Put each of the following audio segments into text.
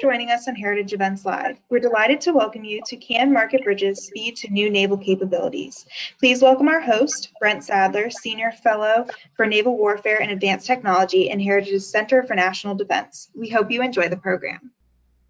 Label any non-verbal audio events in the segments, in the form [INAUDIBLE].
Joining us on Heritage Events Live. We're delighted to welcome you to Can Market Bridges Speed to New Naval Capabilities. Please welcome our host, Brent Sadler, Senior Fellow for Naval Warfare and Advanced Technology in Heritage's Center for National Defense. We hope you enjoy the program.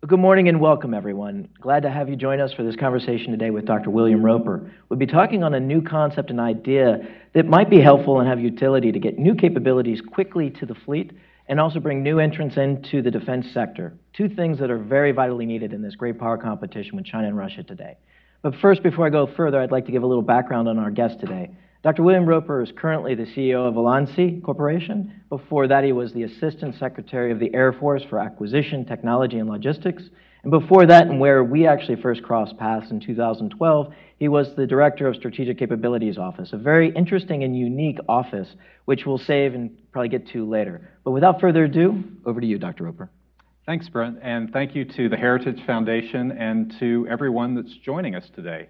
Good morning and welcome, everyone. Glad to have you join us for this conversation today with Dr. William Roper. We'll be talking on a new concept and idea that might be helpful and have utility to get new capabilities quickly to the fleet and also bring new entrants into the defense sector. Two things that are very vitally needed in this great power competition with China and Russia today. But first, before I go further, I'd like to give a little background on our guest today. Dr. William Roper is currently the CEO of Volansi Corporation. Before that, he was the Assistant Secretary of the Air Force for Acquisition, Technology, and Logistics. And before that, and where we actually first crossed paths in 2012, he was the Director of Strategic Capabilities Office, a very interesting and unique office, which we'll save and probably get to later. But without further ado, over to you, Dr. Roper. Thanks, Brent, and thank you to the Heritage Foundation and to everyone that's joining us today.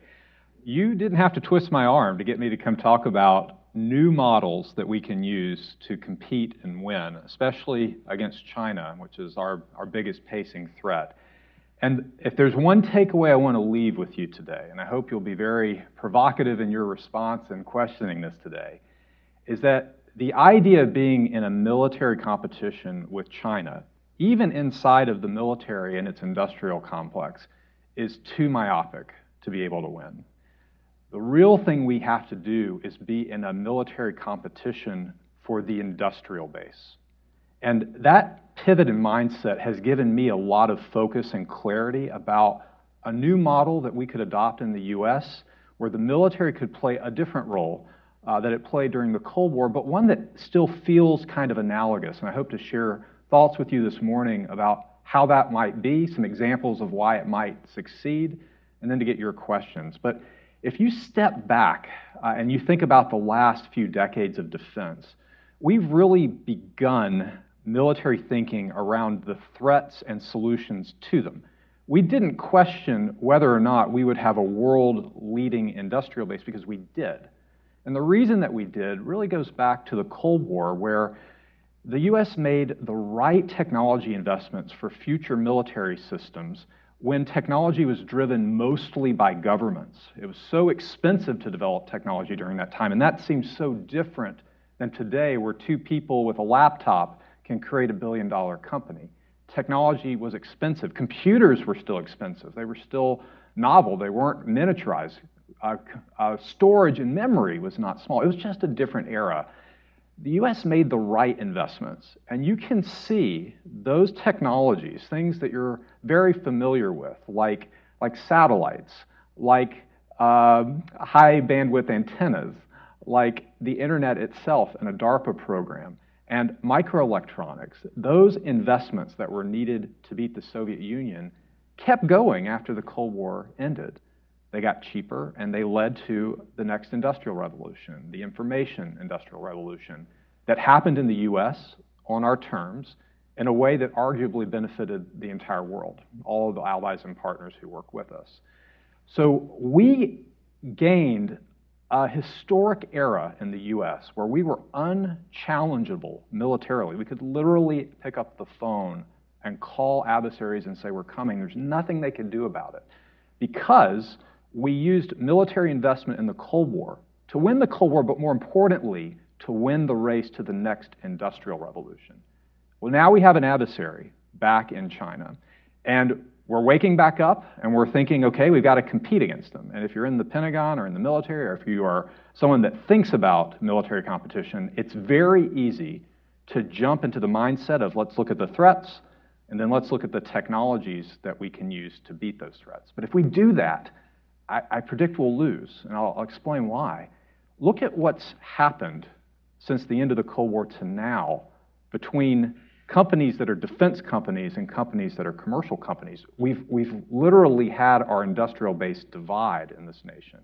You didn't have to twist my arm to get me to come talk about new models that we can use to compete and win, especially against China, which is our, our biggest pacing threat. And if there's one takeaway I want to leave with you today, and I hope you'll be very provocative in your response and questioning this today, is that the idea of being in a military competition with China, even inside of the military and its industrial complex, is too myopic to be able to win. The real thing we have to do is be in a military competition for the industrial base. And that pivot in mindset has given me a lot of focus and clarity about a new model that we could adopt in the US where the military could play a different role uh, that it played during the Cold War, but one that still feels kind of analogous. And I hope to share thoughts with you this morning about how that might be, some examples of why it might succeed, and then to get your questions. But if you step back uh, and you think about the last few decades of defense, we've really begun military thinking around the threats and solutions to them. We didn't question whether or not we would have a world leading industrial base because we did. And the reason that we did really goes back to the Cold War, where the US made the right technology investments for future military systems when technology was driven mostly by governments. It was so expensive to develop technology during that time, and that seems so different than today, where two people with a laptop can create a billion dollar company. Technology was expensive. Computers were still expensive. They were still novel. They weren't miniaturized. Uh, uh, storage and memory was not small. It was just a different era. The US made the right investments, and you can see those technologies, things that you're very familiar with, like, like satellites, like uh, high bandwidth antennas, like the internet itself and a DARPA program and microelectronics, those investments that were needed to beat the Soviet Union kept going after the Cold War ended. They got cheaper and they led to the next industrial revolution, the information industrial revolution, that happened in the US on our terms in a way that arguably benefited the entire world, all of the allies and partners who work with us. So we gained a historic era in the US where we were unchallengeable militarily. We could literally pick up the phone and call adversaries and say, We're coming. There's nothing they could do about it because we used military investment in the Cold War to win the Cold War, but more importantly, to win the race to the next industrial revolution. Well, now we have an adversary back in China. And we're waking back up and we're thinking, okay, we've got to compete against them. And if you're in the Pentagon or in the military, or if you are someone that thinks about military competition, it's very easy to jump into the mindset of let's look at the threats and then let's look at the technologies that we can use to beat those threats. But if we do that, I, I predict we'll lose, and I'll, I'll explain why. Look at what's happened since the end of the Cold War to now between companies that are defense companies and companies that are commercial companies. We've, we've literally had our industrial base divide in this nation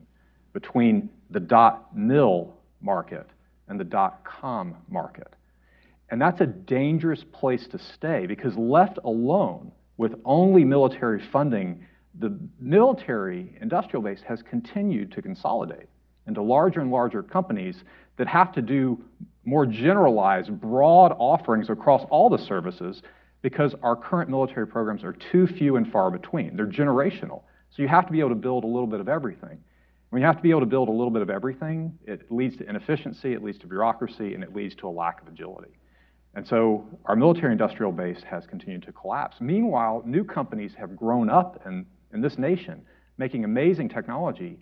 between the dot mil market, and the dot com market. And that's a dangerous place to stay because left alone with only military funding, the military industrial base has continued to consolidate into larger and larger companies that have to do more generalized, broad offerings across all the services because our current military programs are too few and far between. They're generational. So you have to be able to build a little bit of everything. When you have to be able to build a little bit of everything, it leads to inefficiency, it leads to bureaucracy, and it leads to a lack of agility. And so our military industrial base has continued to collapse. Meanwhile, new companies have grown up in, in this nation, making amazing technology,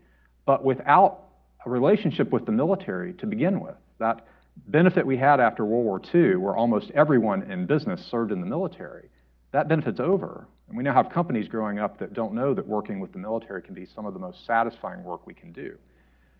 but without a relationship with the military to begin with. That benefit we had after World War II, where almost everyone in business served in the military, that benefit's over. And we now have companies growing up that don't know that working with the military can be some of the most satisfying work we can do.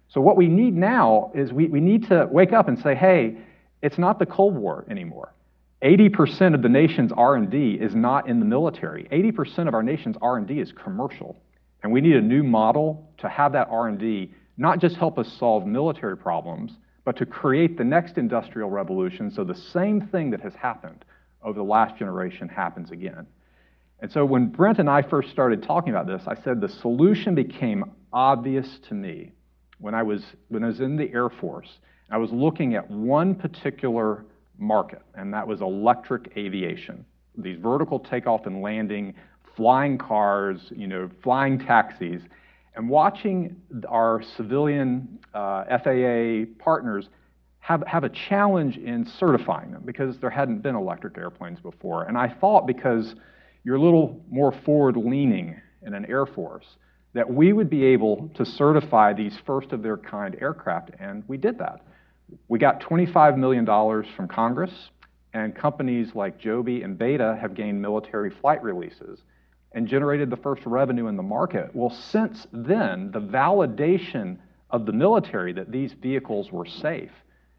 So what we need now is we, we need to wake up and say, hey, it's not the Cold War anymore. 80% of the nation's R&D is not in the military. 80% of our nation's R&D is commercial. And we need a new model to have that R&D not just help us solve military problems, but to create the next industrial revolution so the same thing that has happened over the last generation happens again. And so when Brent and I first started talking about this, I said the solution became obvious to me when I was, when I was in the Air Force I was looking at one particular market, and that was electric aviation. These vertical takeoff and landing, flying cars, you know, flying taxis, and watching our civilian uh, FAA partners have, have a challenge in certifying them because there hadn't been electric airplanes before. And I thought because you're a little more forward leaning in an Air Force, that we would be able to certify these first of their kind aircraft, and we did that. We got $25 million from Congress, and companies like Joby and Beta have gained military flight releases and generated the first revenue in the market. Well, since then, the validation of the military that these vehicles were safe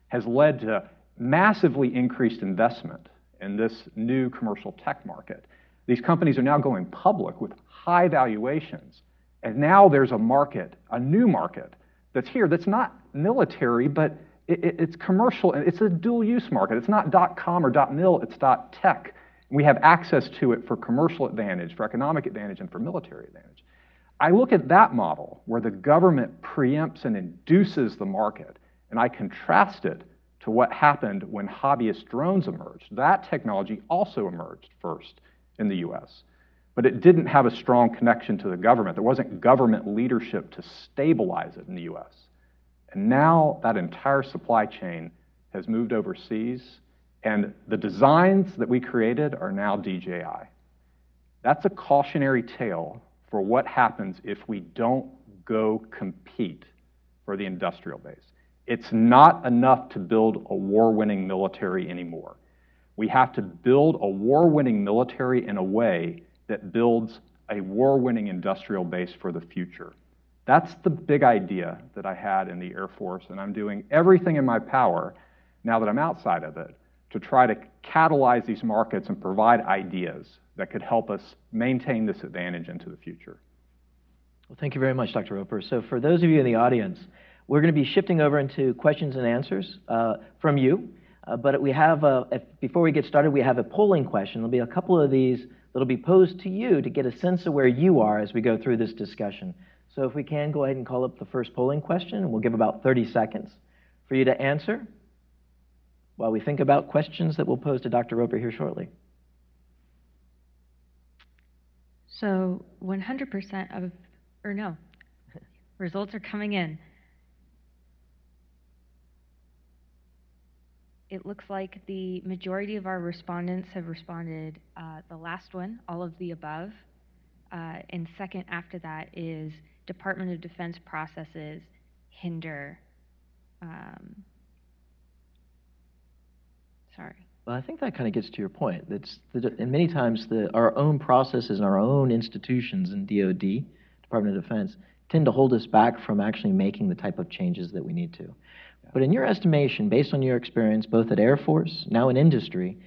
has led to massively increased investment in this new commercial tech market. These companies are now going public with high valuations. And now there's a market, a new market that's here that's not military, but it, it, it's commercial and it's a dual use market. It's not .com or .mil, it's .tech. We have access to it for commercial advantage, for economic advantage, and for military advantage. I look at that model where the government preempts and induces the market, and I contrast it to what happened when hobbyist drones emerged. That technology also emerged first in the US, but it didn't have a strong connection to the government. There wasn't government leadership to stabilize it in the US. And now that entire supply chain has moved overseas, and the designs that we created are now DJI. That's a cautionary tale for what happens if we don't go compete for the industrial base. It's not enough to build a war winning military anymore. We have to build a war winning military in a way that builds a war winning industrial base for the future. That's the big idea that I had in the Air Force, and I'm doing everything in my power now that I'm outside of it to try to catalyze these markets and provide ideas that could help us maintain this advantage into the future. Well, thank you very much, Dr. Roper. So, for those of you in the audience, we're going to be shifting over into questions and answers uh, from you. Uh, but we have, a, if, before we get started, we have a polling question. There'll be a couple of these that'll be posed to you to get a sense of where you are as we go through this discussion. So if we can, go ahead and call up the first polling question. We'll give about 30 seconds for you to answer while we think about questions that we'll pose to Dr. Roper here shortly. So 100% of, or no, [LAUGHS] results are coming in. It looks like the majority of our respondents have responded uh, the last one, all of the above. Uh, and second after that is Department of Defense processes hinder. Um, sorry. Well, I think that kind of gets to your point. That's the, and many times the, our own processes and our own institutions in DoD, Department of Defense, tend to hold us back from actually making the type of changes that we need to. But in your estimation, based on your experience both at Air Force, now in industry,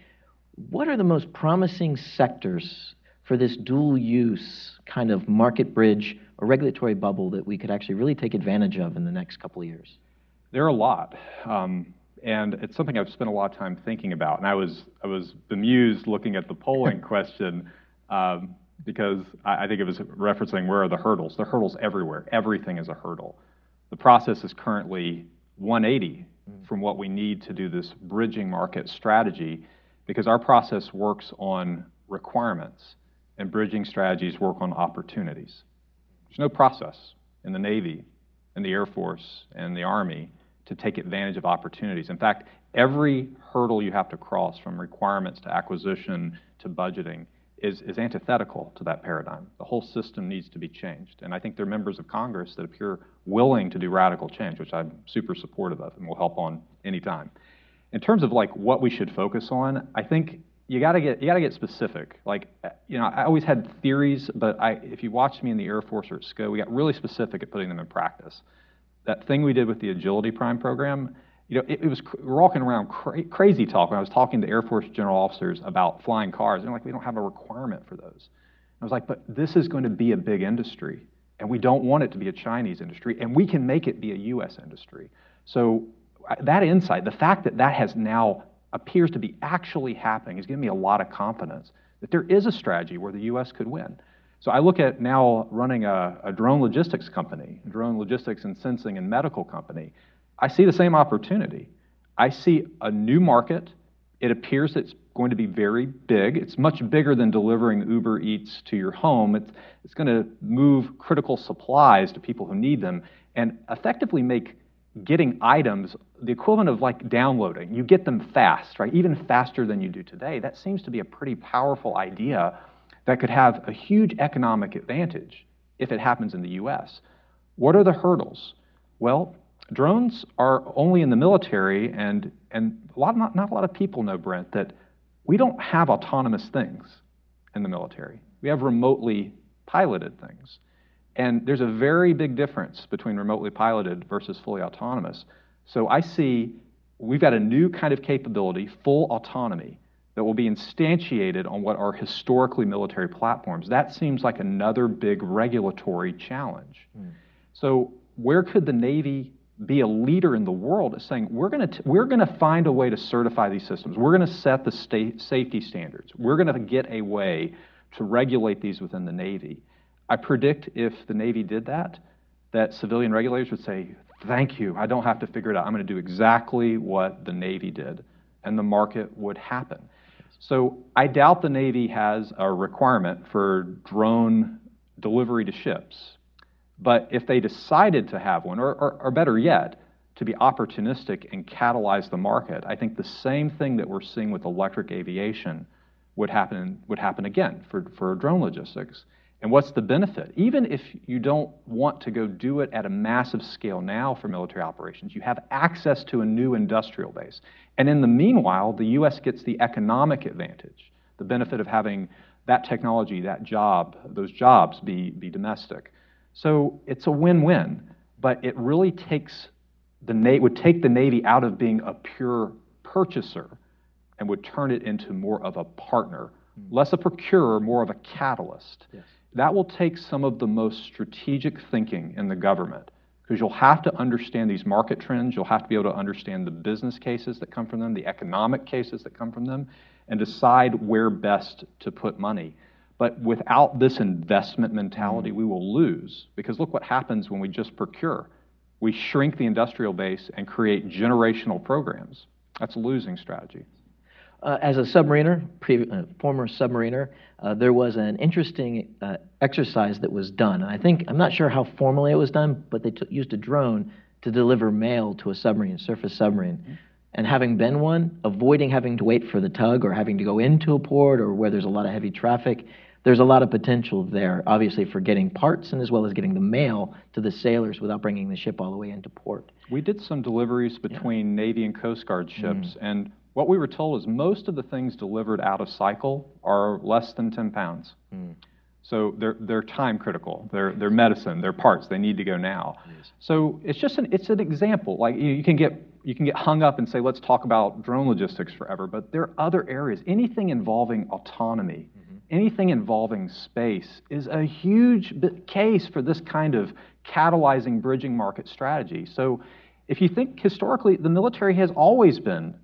what are the most promising sectors for this dual use kind of market bridge a regulatory bubble that we could actually really take advantage of in the next couple of years? There are a lot. Um, and it's something I've spent a lot of time thinking about. And I was I was bemused looking at the polling [LAUGHS] question um, because I, I think it was referencing where are the hurdles. The hurdles everywhere. Everything is a hurdle. The process is currently 180 from what we need to do this bridging market strategy because our process works on requirements and bridging strategies work on opportunities. There's no process in the Navy, in the Air Force, and the Army to take advantage of opportunities. In fact, every hurdle you have to cross from requirements to acquisition to budgeting is, is antithetical to that paradigm. The whole system needs to be changed. And I think there are members of Congress that appear willing to do radical change, which I'm super supportive of and will help on anytime. In terms of like what we should focus on, I think you got to get you got to get specific. Like you know, I always had theories, but I, if you watched me in the Air Force or at SCO, we got really specific at putting them in practice. That thing we did with the Agility Prime program, you know, it, it was we're walking around cra- crazy talk when I was talking to Air Force general officers about flying cars. And like, we don't have a requirement for those. I was like, but this is going to be a big industry, and we don't want it to be a Chinese industry, and we can make it be a U.S. industry. So that insight, the fact that that has now appears to be actually happening, is giving me a lot of confidence that there is a strategy where the U.S. could win. So I look at now running a, a drone logistics company, drone logistics and sensing and medical company. I see the same opportunity. I see a new market. It appears it's going to be very big. It's much bigger than delivering Uber Eats to your home. It's, it's going to move critical supplies to people who need them and effectively make getting items the equivalent of like downloading. You get them fast, right? Even faster than you do today. That seems to be a pretty powerful idea that could have a huge economic advantage if it happens in the US. What are the hurdles? Well, drones are only in the military, and, and a lot, not, not a lot of people know, Brent, that we don't have autonomous things in the military. We have remotely piloted things. And there's a very big difference between remotely piloted versus fully autonomous. So I see we've got a new kind of capability, full autonomy, that will be instantiated on what are historically military platforms. That seems like another big regulatory challenge. Mm. So, where could the Navy be a leader in the world is saying we're going to we're going to find a way to certify these systems. We're going to set the state safety standards. We're going to get a way to regulate these within the Navy. I predict if the Navy did that, that civilian regulators would say, "Thank you. I don't have to figure it out. I'm going to do exactly what the Navy did," and the market would happen. So I doubt the Navy has a requirement for drone delivery to ships but if they decided to have one, or, or, or, better yet, to be opportunistic and catalyze the market, I think the same thing that we're seeing with electric aviation would happen, would happen again for, for drone logistics. And what's the benefit? Even if you don't want to go do it at a massive scale now for military operations, you have access to a new industrial base. And in the meanwhile, the U.S. gets the economic advantage, the benefit of having that technology, that job, those jobs be, be domestic. So it's a win-win, but it really takes the Na- would take the Navy out of being a pure purchaser and would turn it into more of a partner, mm. less a procurer, more of a catalyst. Yes. That will take some of the most strategic thinking in the government because you'll have to understand these market trends, you'll have to be able to understand the business cases that come from them, the economic cases that come from them, and decide where best to put money. But without this investment mentality, we will lose because look what happens when we just procure. We shrink the industrial base and create generational programs. That's a losing strategy. Uh, as a submariner, pre- uh, former submariner, uh, there was an interesting uh, exercise that was done. And I think, I'm not sure how formally it was done, but they t- used a drone to deliver mail to a submarine, surface submarine. Mm-hmm. And having been one, avoiding having to wait for the tug or having to go into a port or where there's a lot of heavy traffic, there's a lot of potential there, obviously, for getting parts and as well as getting the mail to the sailors without bringing the ship all the way into port. We did some deliveries between yeah. Navy and Coast Guard ships, mm. and what we were told is most of the things delivered out of cycle are less than 10 pounds. Mm. So they're, they're time critical. They're, they're medicine. They're parts. They need to go now. Yes. So it's just an, it's an example. Like you, you, can get, you can get hung up and say, let's talk about drone logistics forever, but there are other areas. Anything involving autonomy, anything involving space is a huge case for this kind of catalyzing bridging market strategy. So if you think historically, the military has always been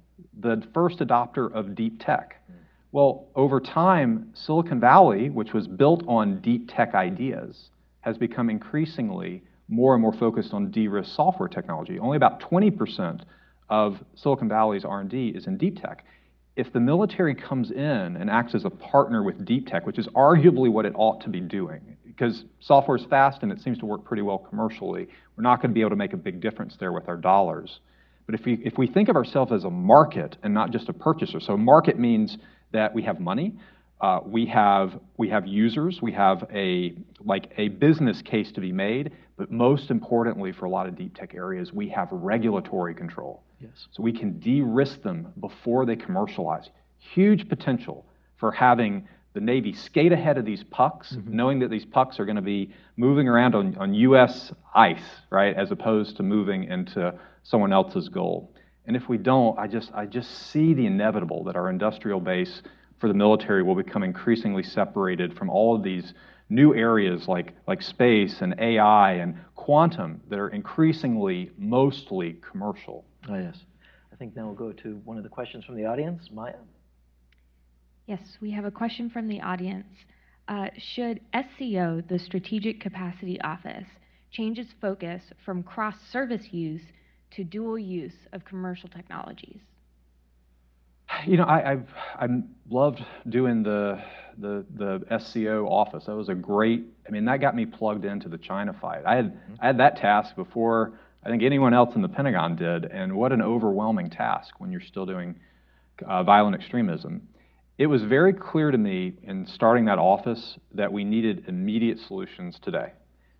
the first adopter of deep tech. Hmm. Well, over time, Silicon Valley, which was built on deep tech ideas, has become increasingly more and more focused on de-risk software technology. Only about 20% of Silicon Valley's R&D is in deep tech. If the military comes in and acts as a partner with deep tech, which is arguably what it ought to be doing, because software is fast and it seems to work pretty well commercially, we're not going to be able to make a big difference there with our dollars. But if we, if we think of ourselves as a market and not just a purchaser, so market means that we have money, uh, we have we have users, we have a like a business case to be made, but most importantly for a lot of deep tech areas, we have regulatory control. Yes. So we can de-risk them before they commercialize. Huge potential for having the Navy skate ahead of these pucks, mm-hmm. knowing that these pucks are going to be moving around on, on U.S. ice, right, as opposed to moving into someone else's goal. And if we don't, I just, I just see the inevitable that our industrial base for the military will become increasingly separated from all of these new areas like, like space and AI and quantum that are increasingly mostly commercial. Oh, yes. I think now we'll go to one of the questions from the audience. Maya? Yes, we have a question from the audience. Uh, should SCO, the Strategic Capacity Office, change its focus from cross service use to dual use of commercial technologies? You know, I, I've I loved doing the, the the SCO office. That was a great. I mean, that got me plugged into the China fight. I had mm-hmm. I had that task before I think anyone else in the Pentagon did, and what an overwhelming task when you're still doing uh, violent extremism it was very clear to me in starting that office that we needed immediate solutions today.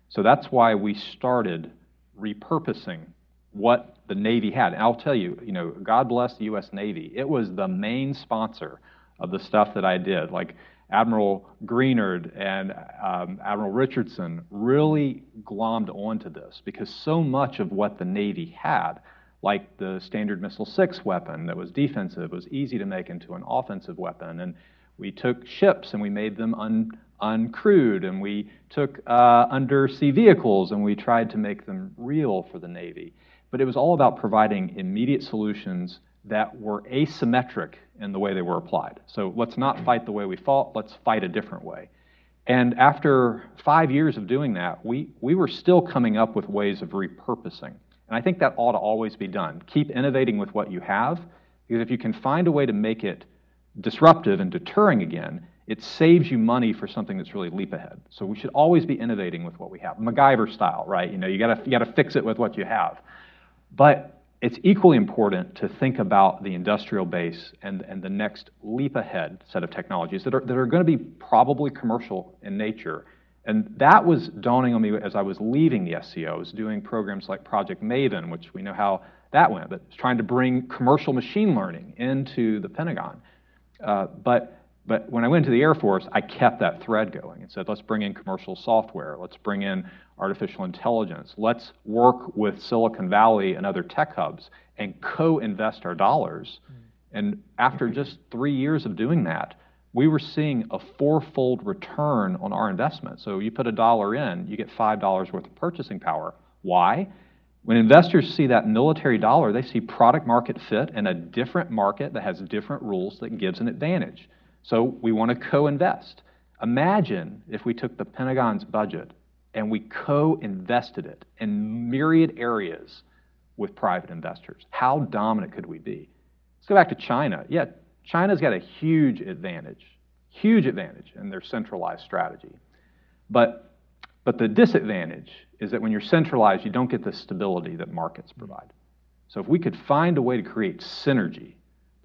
So that's why we started repurposing what the Navy had. And I'll tell you, you know, God bless the U.S. Navy. It was the main sponsor of the stuff that I did. Like Admiral Greenert and um, Admiral Richardson really glommed onto this because so much of what the Navy had like the Standard Missile 6 weapon that was defensive, was easy to make into an offensive weapon. And we took ships and we made them un, uncrewed, and we took uh, undersea vehicles and we tried to make them real for the Navy. But it was all about providing immediate solutions that were asymmetric in the way they were applied. So let's not fight the way we fought, let's fight a different way. And after five years of doing that, we, we were still coming up with ways of repurposing. And I think that ought to always be done. Keep innovating with what you have, because if you can find a way to make it disruptive and deterring again, it saves you money for something that's really leap ahead. So we should always be innovating with what we have, MacGyver style, right? You know, you gotta you gotta fix it with what you have. But it's equally important to think about the industrial base and, and the next leap ahead set of technologies that are, that are going to be probably commercial in nature and that was dawning on me as I was leaving the SCO. I was doing programs like Project Maven, which we know how that went, but trying to bring commercial machine learning into the Pentagon. Uh, but, but when I went to the Air Force, I kept that thread going and said, let's bring in commercial software, let's bring in artificial intelligence, let's work with Silicon Valley and other tech hubs and co invest our dollars. Mm. And after just three years of doing that, we were seeing a fourfold return on our investment. So you put a dollar in, you get $5 worth of purchasing power. Why? When investors see that military dollar, they see product market fit in a different market that has different rules that gives an advantage. So we want to co invest. Imagine if we took the Pentagon's budget and we co invested it in myriad areas with private investors. How dominant could we be? Let's go back to China. Yeah, China's got a huge advantage, huge advantage in their centralized strategy. But, but the disadvantage is that when you're centralized, you don't get the stability that markets provide. So if we could find a way to create synergy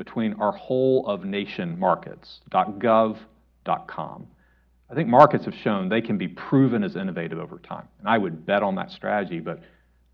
between our whole of nation markets, .gov, .com, I think markets have shown they can be proven as innovative over time. And I would bet on that strategy, but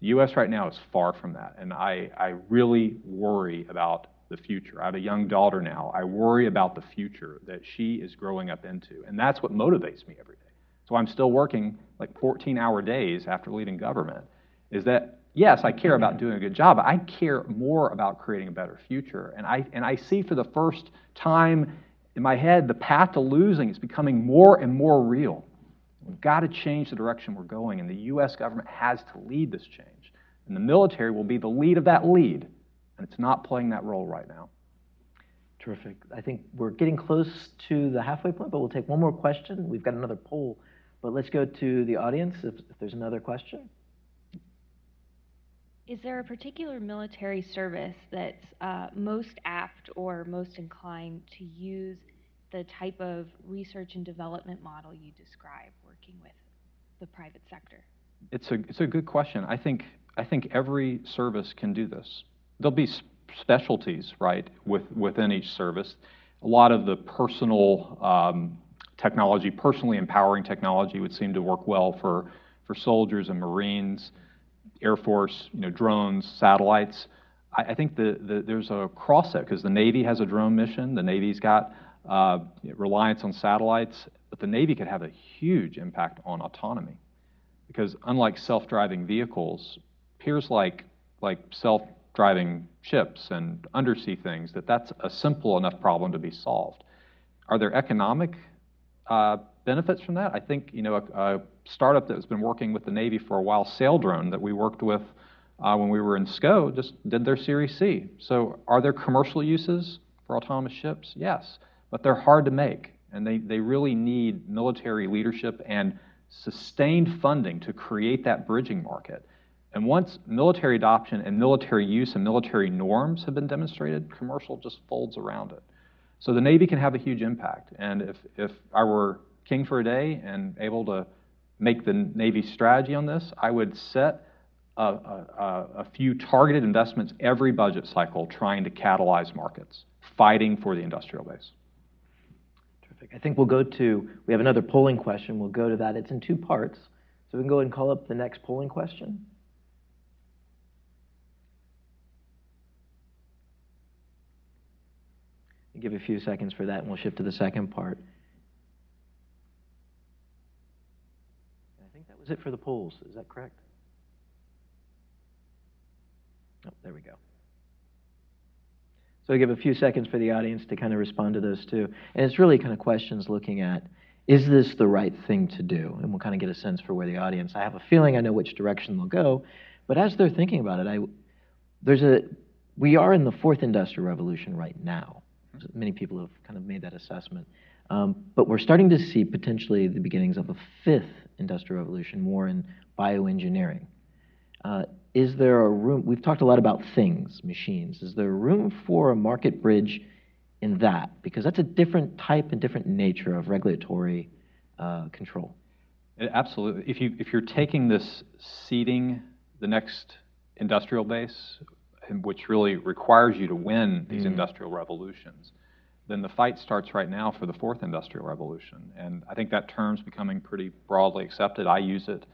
the U.S. right now is far from that. And I, I really worry about the future. I have a young daughter now. I worry about the future that she is growing up into. And that's what motivates me every day. So I'm still working like 14 hour days after leaving government. Is that, yes, I care about doing a good job, but I care more about creating a better future. And I, and I see for the first time in my head the path to losing is becoming more and more real. We've got to change the direction we're going, and the U.S. government has to lead this change. And the military will be the lead of that lead, and it's not playing that role right now. Terrific. I think we're getting close to the halfway point, but we'll take one more question. We've got another poll, but let's go to the audience if, if there's another question. Is there a particular military service that's uh, most apt or most inclined to use the type of research and development model you describe working with the private sector? It's a, it's a good question. I think, I think every service can do this. There'll be specialties, right, with, within each service. A lot of the personal um, technology, personally empowering technology would seem to work well for, for soldiers and Marines. Air Force, you know, drones, satellites. I, I think the, the, there's a cross set because the Navy has a drone mission. The Navy's got uh, reliance on satellites, but the Navy could have a huge impact on autonomy because unlike self-driving vehicles, appears like like self-driving ships and undersea things that that's a simple enough problem to be solved. Are there economic uh, benefits from that? I think you know a, a startup that's been working with the Navy for a while, Saildrone, that we worked with uh, when we were in SCO, just did their Series C. So are there commercial uses for autonomous ships? Yes, but they're hard to make, and they, they really need military leadership and sustained funding to create that bridging market. And once military adoption and military use and military norms have been demonstrated, commercial just folds around it. So the Navy can have a huge impact. And if, if I were king for a day and able to make the Navy strategy on this, I would set a, a, a, few targeted investments every budget cycle trying to catalyze markets, fighting for the industrial base. Terrific. I think we'll go to, we have another polling question. We'll go to that. It's in two parts. So we can go and call up the next polling question. Give a few seconds for that, and we'll shift to the second part. I think that was it for the polls. Is that correct? Oh, there we go. So I give a few seconds for the audience to kind of respond to those too. And it's really kind of questions looking at, is this the right thing to do? And we'll kind of get a sense for where the audience, I have a feeling I know which direction they'll go, but as they're thinking about it, I, there's a, we are in the fourth industrial revolution right now. Many people have kind of made that assessment. Um, but we're starting to see potentially the beginnings of a fifth industrial revolution, more in bioengineering. Uh, is there a room? We've talked a lot about things, machines. Is there room for a market bridge in that? Because that's a different type and different nature of regulatory uh, control. Absolutely. If you if you're taking this seeding the next industrial base, which really requires you to win these mm. industrial revolutions, then the fight starts right now for the fourth industrial revolution. And I think that term's becoming pretty broadly accepted. I use it.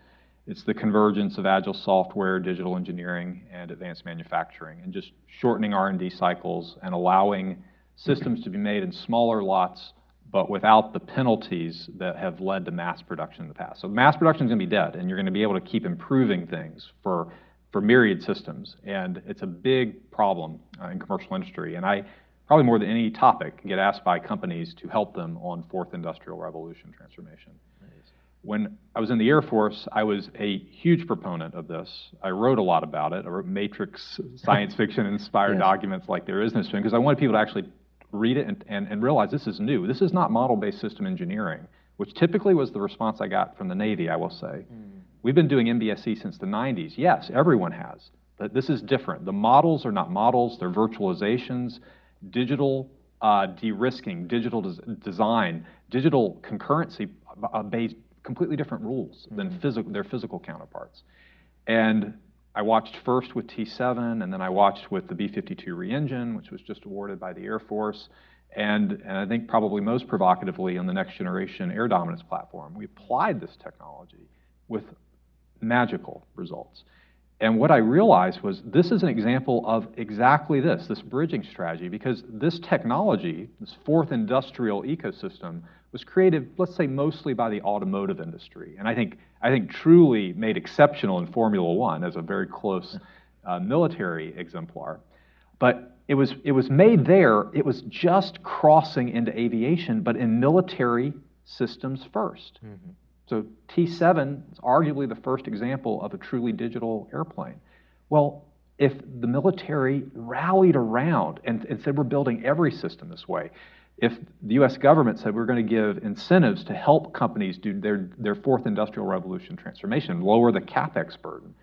It's the convergence of agile software, digital engineering, and advanced manufacturing, and just shortening R&D cycles and allowing systems to be made in smaller lots, but without the penalties that have led to mass production in the past. So mass production is going to be dead, and you're going to be able to keep improving things for for myriad systems, and it's a big problem uh, in commercial industry. And I probably more than any topic, get asked by companies to help them on fourth industrial revolution transformation. Nice. When I was in the Air Force, I was a huge proponent of this. I wrote a lot about it. I wrote matrix [LAUGHS] science fiction inspired yes. documents like There Is No Spoon because I wanted people to actually read it and, and, and realize this is new. This is not model based system engineering, which typically was the response I got from the Navy, I will say. Mm. We've been doing MBSE since the 90s. Yes, everyone has. But this is different. The models are not models, they're virtualizations digital uh, de-risking, digital des- design, digital concurrency uh, based completely different rules than mm-hmm. physical, their physical counterparts. And I watched first with T7, and then I watched with the B-52 re-engine, which was just awarded by the Air Force, and, and I think probably most provocatively on the next generation air dominance platform. We applied this technology with magical results. And what I realized was this is an example of exactly this, this bridging strategy, because this technology, this fourth industrial ecosystem, was created, let's say, mostly by the automotive industry. And I think, I think truly made exceptional in Formula One as a very close uh, military exemplar. But it was, it was made there, it was just crossing into aviation, but in military systems 1st mm -hmm. So T7 is arguably the first example of a truly digital airplane. Well, if the military rallied around and, and said we're building every system this way, if the US government said we're going to give incentives to help companies do their, their fourth industrial revolution transformation, lower the capex burden,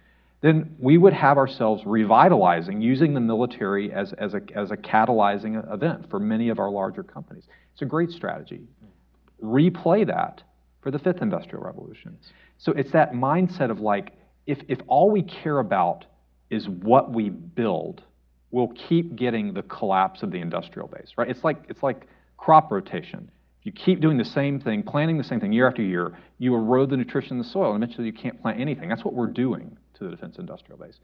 then we would have ourselves revitalizing using the military as, as, a, as a catalyzing event for many of our larger companies. It's a great strategy. Replay that for the fifth industrial revolution. So it's that mindset of like, if, if all we care about is what we build, we'll keep getting the collapse of the industrial base, right? It's like, it's like crop rotation. If you keep doing the same thing, planting the same thing year after year, you erode the nutrition in the soil, and eventually you can't plant anything. That's what we're doing to the defense industrial base.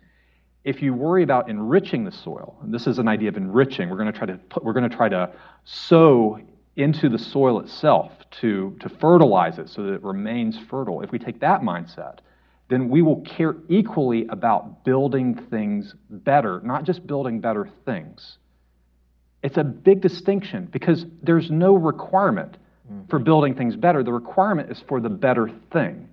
If you worry about enriching the soil, and this is an idea of enriching, we're going to try to put, we're going to try to sow into the soil itself to, to fertilize it so that it remains fertile. If we take that mindset, then we will care equally about building things better, not just building better things. It's a big distinction because there's no requirement mm. for building things better. The requirement is for the better thing.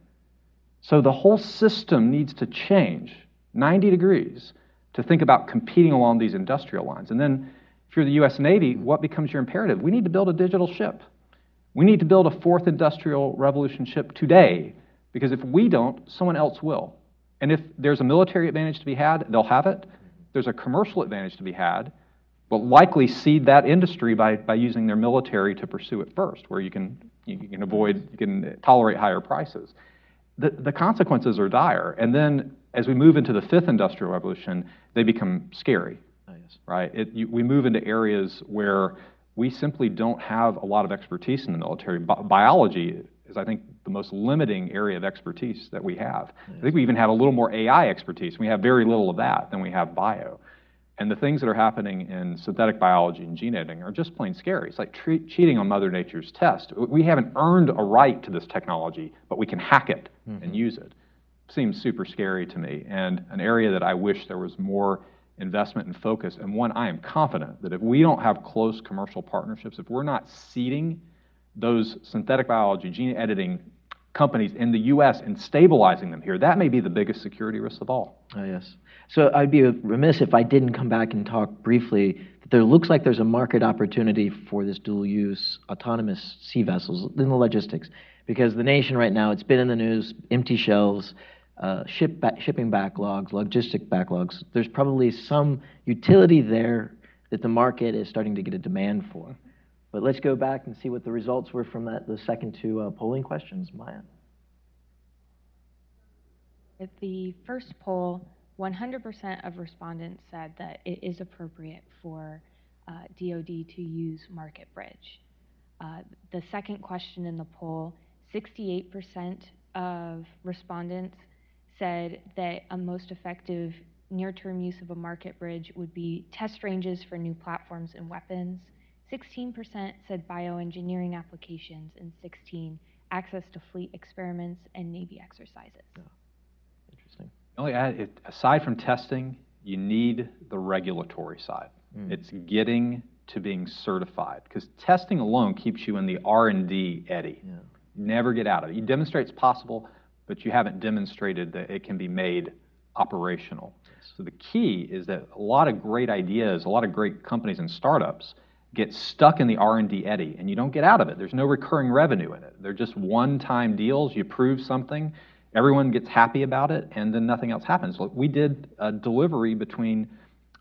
So the whole system needs to change 90 degrees to think about competing along these industrial lines. And then if you're the US Navy, what becomes your imperative? We need to build a digital ship. We need to build a fourth industrial revolution ship today because if we don't, someone else will. And if there's a military advantage to be had, they'll have it. There's a commercial advantage to be had will likely seed that industry by, by using their military to pursue it first, where you can, you can avoid, you can tolerate higher prices. The, the consequences are dire. And then as we move into the fifth industrial revolution, they become scary, right? It, you, we move into areas where we simply don't have a lot of expertise in the military. Bi biology is, I think, the most limiting area of expertise that we have. Yes. I think we even have a little more AI expertise. We have very little of that than we have bio. And the things that are happening in synthetic biology and gene editing are just plain scary. It's like tre- cheating on Mother Nature's test. We haven't earned a right to this technology, but we can hack it mm-hmm. and use it. Seems super scary to me, and an area that I wish there was more investment and focus, and one I am confident that if we don't have close commercial partnerships, if we're not seeding those synthetic biology, gene editing companies in the U.S. and stabilizing them here, that may be the biggest security risk of all. Oh, yes. So I'd be remiss if I didn't come back and talk briefly. There looks like there's a market opportunity for this dual-use autonomous sea vessels in the logistics, because the nation right now, it's been in the news, empty shelves, uh, ship ba- shipping backlogs, logistic backlogs. There's probably some utility there that the market is starting to get a demand for. But let's go back and see what the results were from that, the second two uh, polling questions. Maya. At the first poll, 100% of respondents said that it is appropriate for uh, DoD to use Market Bridge. Uh, the second question in the poll, 68% of respondents said that a most effective near-term use of a market bridge would be test ranges for new platforms and weapons. 16% said bioengineering applications, and 16 access to fleet experiments and Navy exercises. Yeah. Only add, it, aside from testing, you need the regulatory side. Mm. It's getting to being certified because testing alone keeps you in the R&D eddy. Yeah. Never get out of it. You demonstrate it's possible, but you haven't demonstrated that it can be made operational. So the key is that a lot of great ideas, a lot of great companies and startups get stuck in the R&D eddy and you don't get out of it. There's no recurring revenue in it. They're just one-time deals. You prove something everyone gets happy about it, and then nothing else happens. We did a delivery between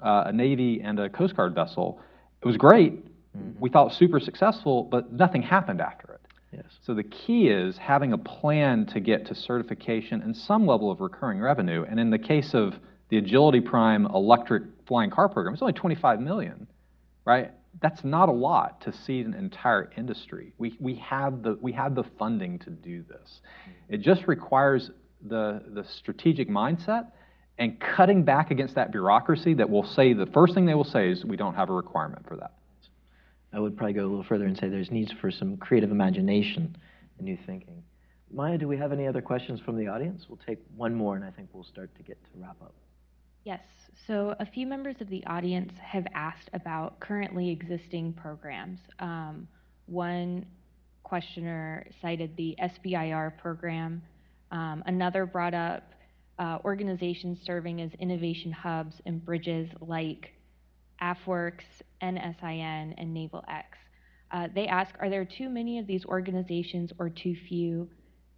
uh, a Navy and a Coast Guard vessel. It was great. Mm-hmm. We thought super successful, but nothing happened after it. Yes. So the key is having a plan to get to certification and some level of recurring revenue. And in the case of the Agility Prime electric flying car program, it's only 25 million, right? that's not a lot to seed an entire industry. We, we, have the, we have the funding to do this. It just requires the, the strategic mindset and cutting back against that bureaucracy that will say the first thing they will say is we don't have a requirement for that. I would probably go a little further and say there's needs for some creative imagination and new thinking. Maya, do we have any other questions from the audience? We'll take one more and I think we'll start to get to wrap up. Yes. So a few members of the audience have asked about currently existing programs. Um, one questioner cited the SBIR program. Um, another brought up uh, organizations serving as innovation hubs and bridges like AFWERX, NSIN, and Naval X. Uh, they ask, are there too many of these organizations or too few?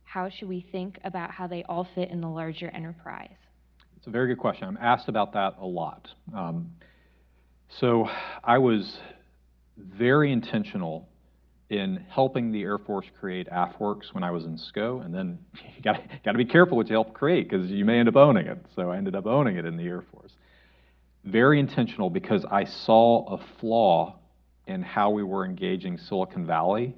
How should we think about how they all fit in the larger enterprise? It's a very good question. I'm asked about that a lot. Um, so I was very intentional in helping the Air Force create AFWERX when I was in SCO, and then [LAUGHS] you got to be careful what you help create because you may end up owning it. So I ended up owning it in the Air Force. Very intentional because I saw a flaw in how we were engaging Silicon Valley.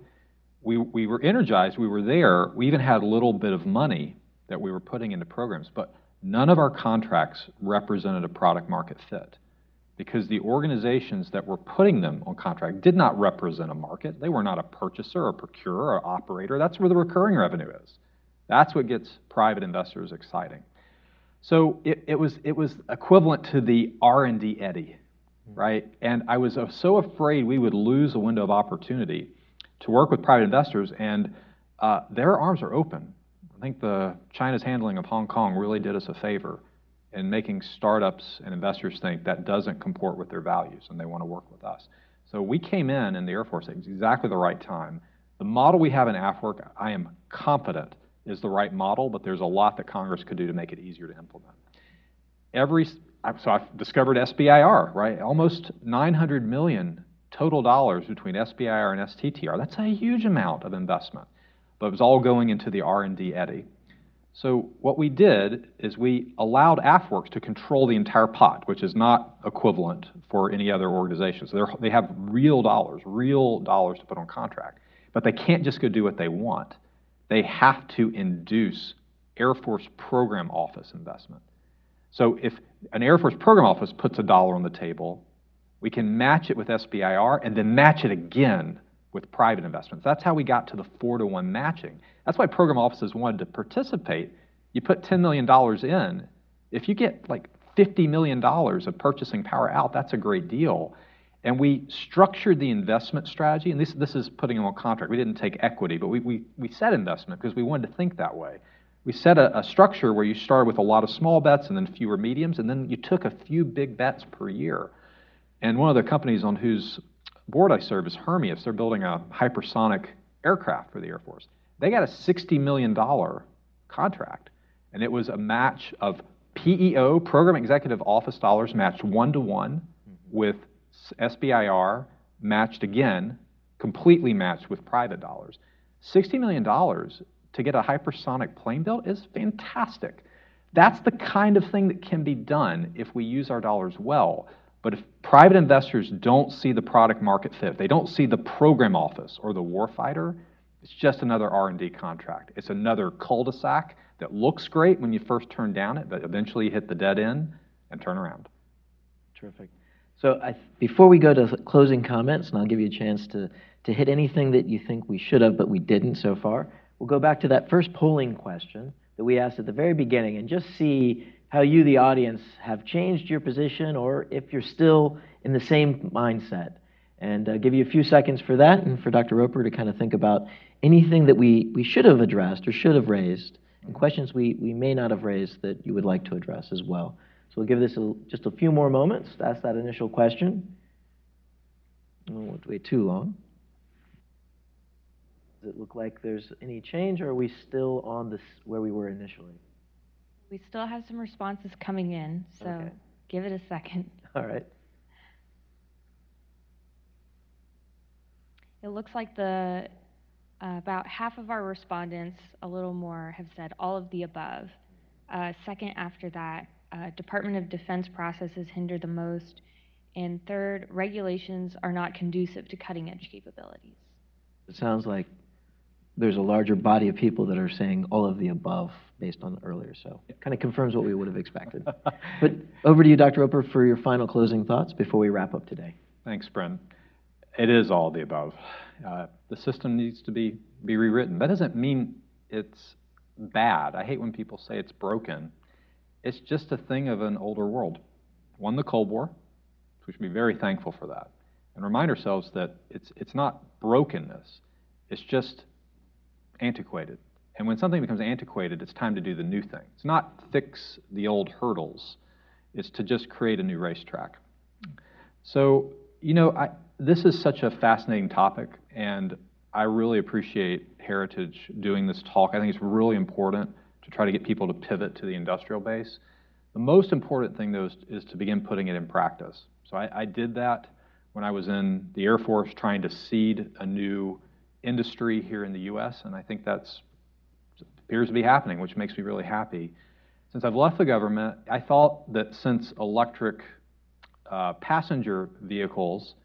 We, we were energized, we were there, we even had a little bit of money that we were putting into programs, but none of our contracts represented a product market fit because the organizations that were putting them on contract did not represent a market. They were not a purchaser or procurer or operator. That's where the recurring revenue is. That's what gets private investors exciting. So it, it was it was equivalent to the R&D eddy, right? And I was so afraid we would lose a window of opportunity to work with private investors, and uh, their arms are open. I think the China's handling of Hong Kong really did us a favor in making startups and investors think that doesn't comport with their values and they want to work with us. So we came in in the Air Force at exactly the right time. The model we have in AFWERX, I am confident is the right model, but there's a lot that Congress could do to make it easier to implement. Every, so I've discovered SBIR, right? Almost 900 million total dollars between SBIR and STTR. That's a huge amount of investment, but it was all going into the R&D eddy. So what we did is we allowed AFWERX to control the entire pot, which is not equivalent for any other organization. So they have real dollars, real dollars to put on contract. But they can't just go do what they want. They have to induce Air Force Program Office investment. So if an Air Force Program Office puts a dollar on the table, we can match it with SBIR and then match it again with private investments. That's how we got to the four to one matching. That's why program offices wanted to participate. You put $10 million in. If you get like $50 million of purchasing power out, that's a great deal. And we structured the investment strategy, and this, this is putting them on contract. We didn't take equity, but we, we, we set investment because we wanted to think that way. We set a, a structure where you started with a lot of small bets and then fewer mediums, and then you took a few big bets per year. And one of the companies on whose board I serve is Hermeus. They're building a hypersonic aircraft for the Air Force. They got a $60 million contract, and it was a match of PEO, Program Executive Office dollars, matched one to one hmm. with SBIR, matched again, completely matched with private dollars. $60 million to get a hypersonic plane built is fantastic. That's the kind of thing that can be done if we use our dollars well. But if private investors don't see the product market fit, they don't see the program office or the warfighter, it's just another R&D contract. It's another cul-de-sac that looks great when you first turn down it, but eventually you hit the dead end and turn around. Terrific. So I, before we go to closing comments, and I'll give you a chance to, to hit anything that you think we should have but we didn't so far, we'll go back to that first polling question that we asked at the very beginning and just see how you, the audience, have changed your position or if you're still in the same mindset. And uh, give you a few seconds for that and for Dr. Roper to kind of think about anything that we, we should have addressed or should have raised and questions we, we may not have raised that you would like to address as well. So we'll give this a, just a few more moments to ask that initial question. I won't wait too long. Does it look like there's any change, or are we still on this where we were initially? We still have some responses coming in, so okay. give it a second. [LAUGHS] All right. It looks like the uh, about half of our respondents, a little more, have said all of the above. Uh, second, after that, uh, Department of Defense processes hinder the most. And third, regulations are not conducive to cutting edge capabilities. It sounds like there's a larger body of people that are saying all of the above based on earlier. So it kind of confirms what we would have expected. [LAUGHS] but over to you, Dr. Roper, for your final closing thoughts before we wrap up today. Thanks, Bren. It is all the above. Uh, the system needs to be, be rewritten. That doesn't mean it's bad. I hate when people say it's broken. It's just a thing of an older world. Won the Cold War, we should be very thankful for that. And remind ourselves that it's, it's not brokenness, it's just antiquated And when something becomes antiquated, it's time to do the new thing. It's not fix the old hurdles, it's to just create a new racetrack. So, you know, I, this is such a fascinating topic, and I really appreciate Heritage doing this talk. I think it's really important to try to get people to pivot to the industrial base. The most important thing, though, is, is to begin putting it in practice. So I, I did that when I was in the Air Force trying to seed a new industry here in the U.S., and I think that's appears to be happening, which makes me really happy. Since I've left the government, I thought that since electric uh, passenger vehicles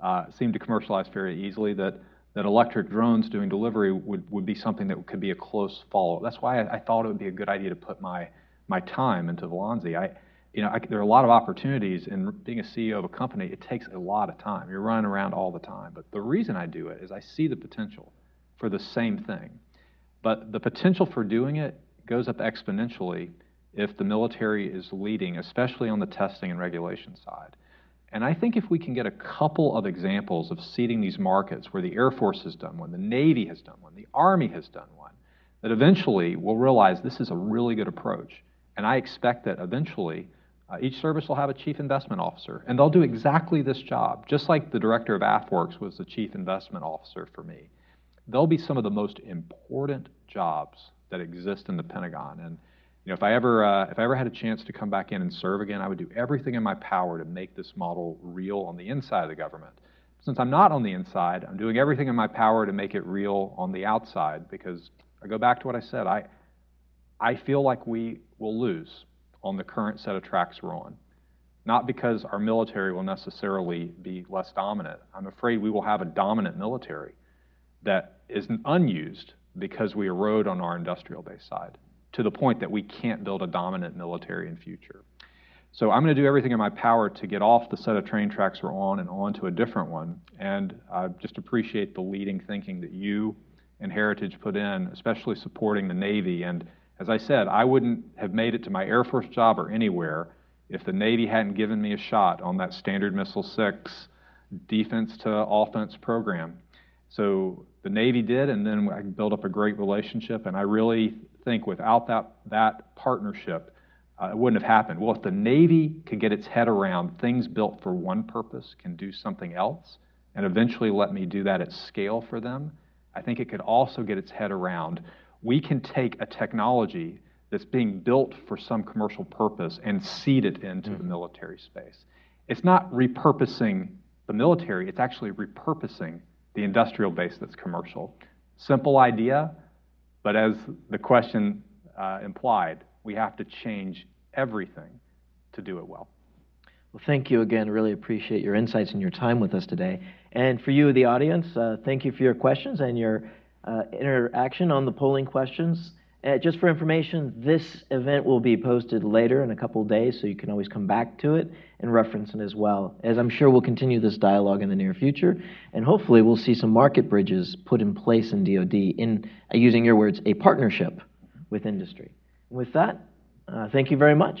uh, seem to commercialize very easily, that, that electric drones doing delivery would, would be something that could be a close follow. That's why I, I thought it would be a good idea to put my, my time into Volansi. I, you know, I, there are a lot of opportunities in being a CEO of a company. It takes a lot of time. You're running around all the time. But the reason I do it is I see the potential for the same thing. But the potential for doing it goes up exponentially if the military is leading, especially on the testing and regulation side. And I think if we can get a couple of examples of seeding these markets where the Air Force has done one, the Navy has done one, the Army has done one, that eventually we'll realize this is a really good approach. And I expect that eventually uh, each service will have a chief investment officer, and they'll do exactly this job, just like the director of AFWERX was the chief investment officer for me. They'll be some of the most important jobs that exist in the Pentagon. And you know, if I ever uh, if I ever had a chance to come back in and serve again, I would do everything in my power to make this model real on the inside of the government. Since I'm not on the inside, I'm doing everything in my power to make it real on the outside because I go back to what I said. I I feel like we will lose on the current set of tracks we're on. Not because our military will necessarily be less dominant. I'm afraid we will have a dominant military that is unused because we erode on our industrial base side to the point that we can't build a dominant military in future. So I'm going to do everything in my power to get off the set of train tracks we're on and onto a different one. And I just appreciate the leading thinking that you and Heritage put in, especially supporting the Navy. And as I said, I wouldn't have made it to my Air Force job or anywhere if the Navy hadn't given me a shot on that Standard Missile 6 defense to offense program. So the Navy did, and then I built up a great relationship. And I really think without that, that partnership, uh, it wouldn't have happened. Well, if the Navy could get its head around things built for one purpose can do something else, and eventually let me do that at scale for them, I think it could also get its head around we can take a technology that's being built for some commercial purpose and seed it into mm-hmm. the military space. It's not repurposing the military, it's actually repurposing the industrial base that's commercial. Simple idea, but as the question uh, implied, we have to change everything to do it well. Well, thank you again. Really appreciate your insights and your time with us today. And for you, the audience, uh, thank you for your questions and your uh, interaction on the polling questions. Uh, just for information, this event will be posted later in a couple days, so you can always come back to it and reference it as well. As I'm sure we'll continue this dialogue in the near future, and hopefully we'll see some market bridges put in place in DoD in, uh, using your words, a partnership with industry. With that, uh, thank you very much.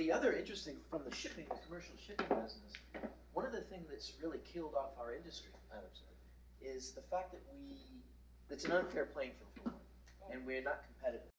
the other interesting from the shipping, the commercial shipping business, one of the things that's really killed off our industry, I would say, is the fact that we, it's an unfair playing field and we're not competitive.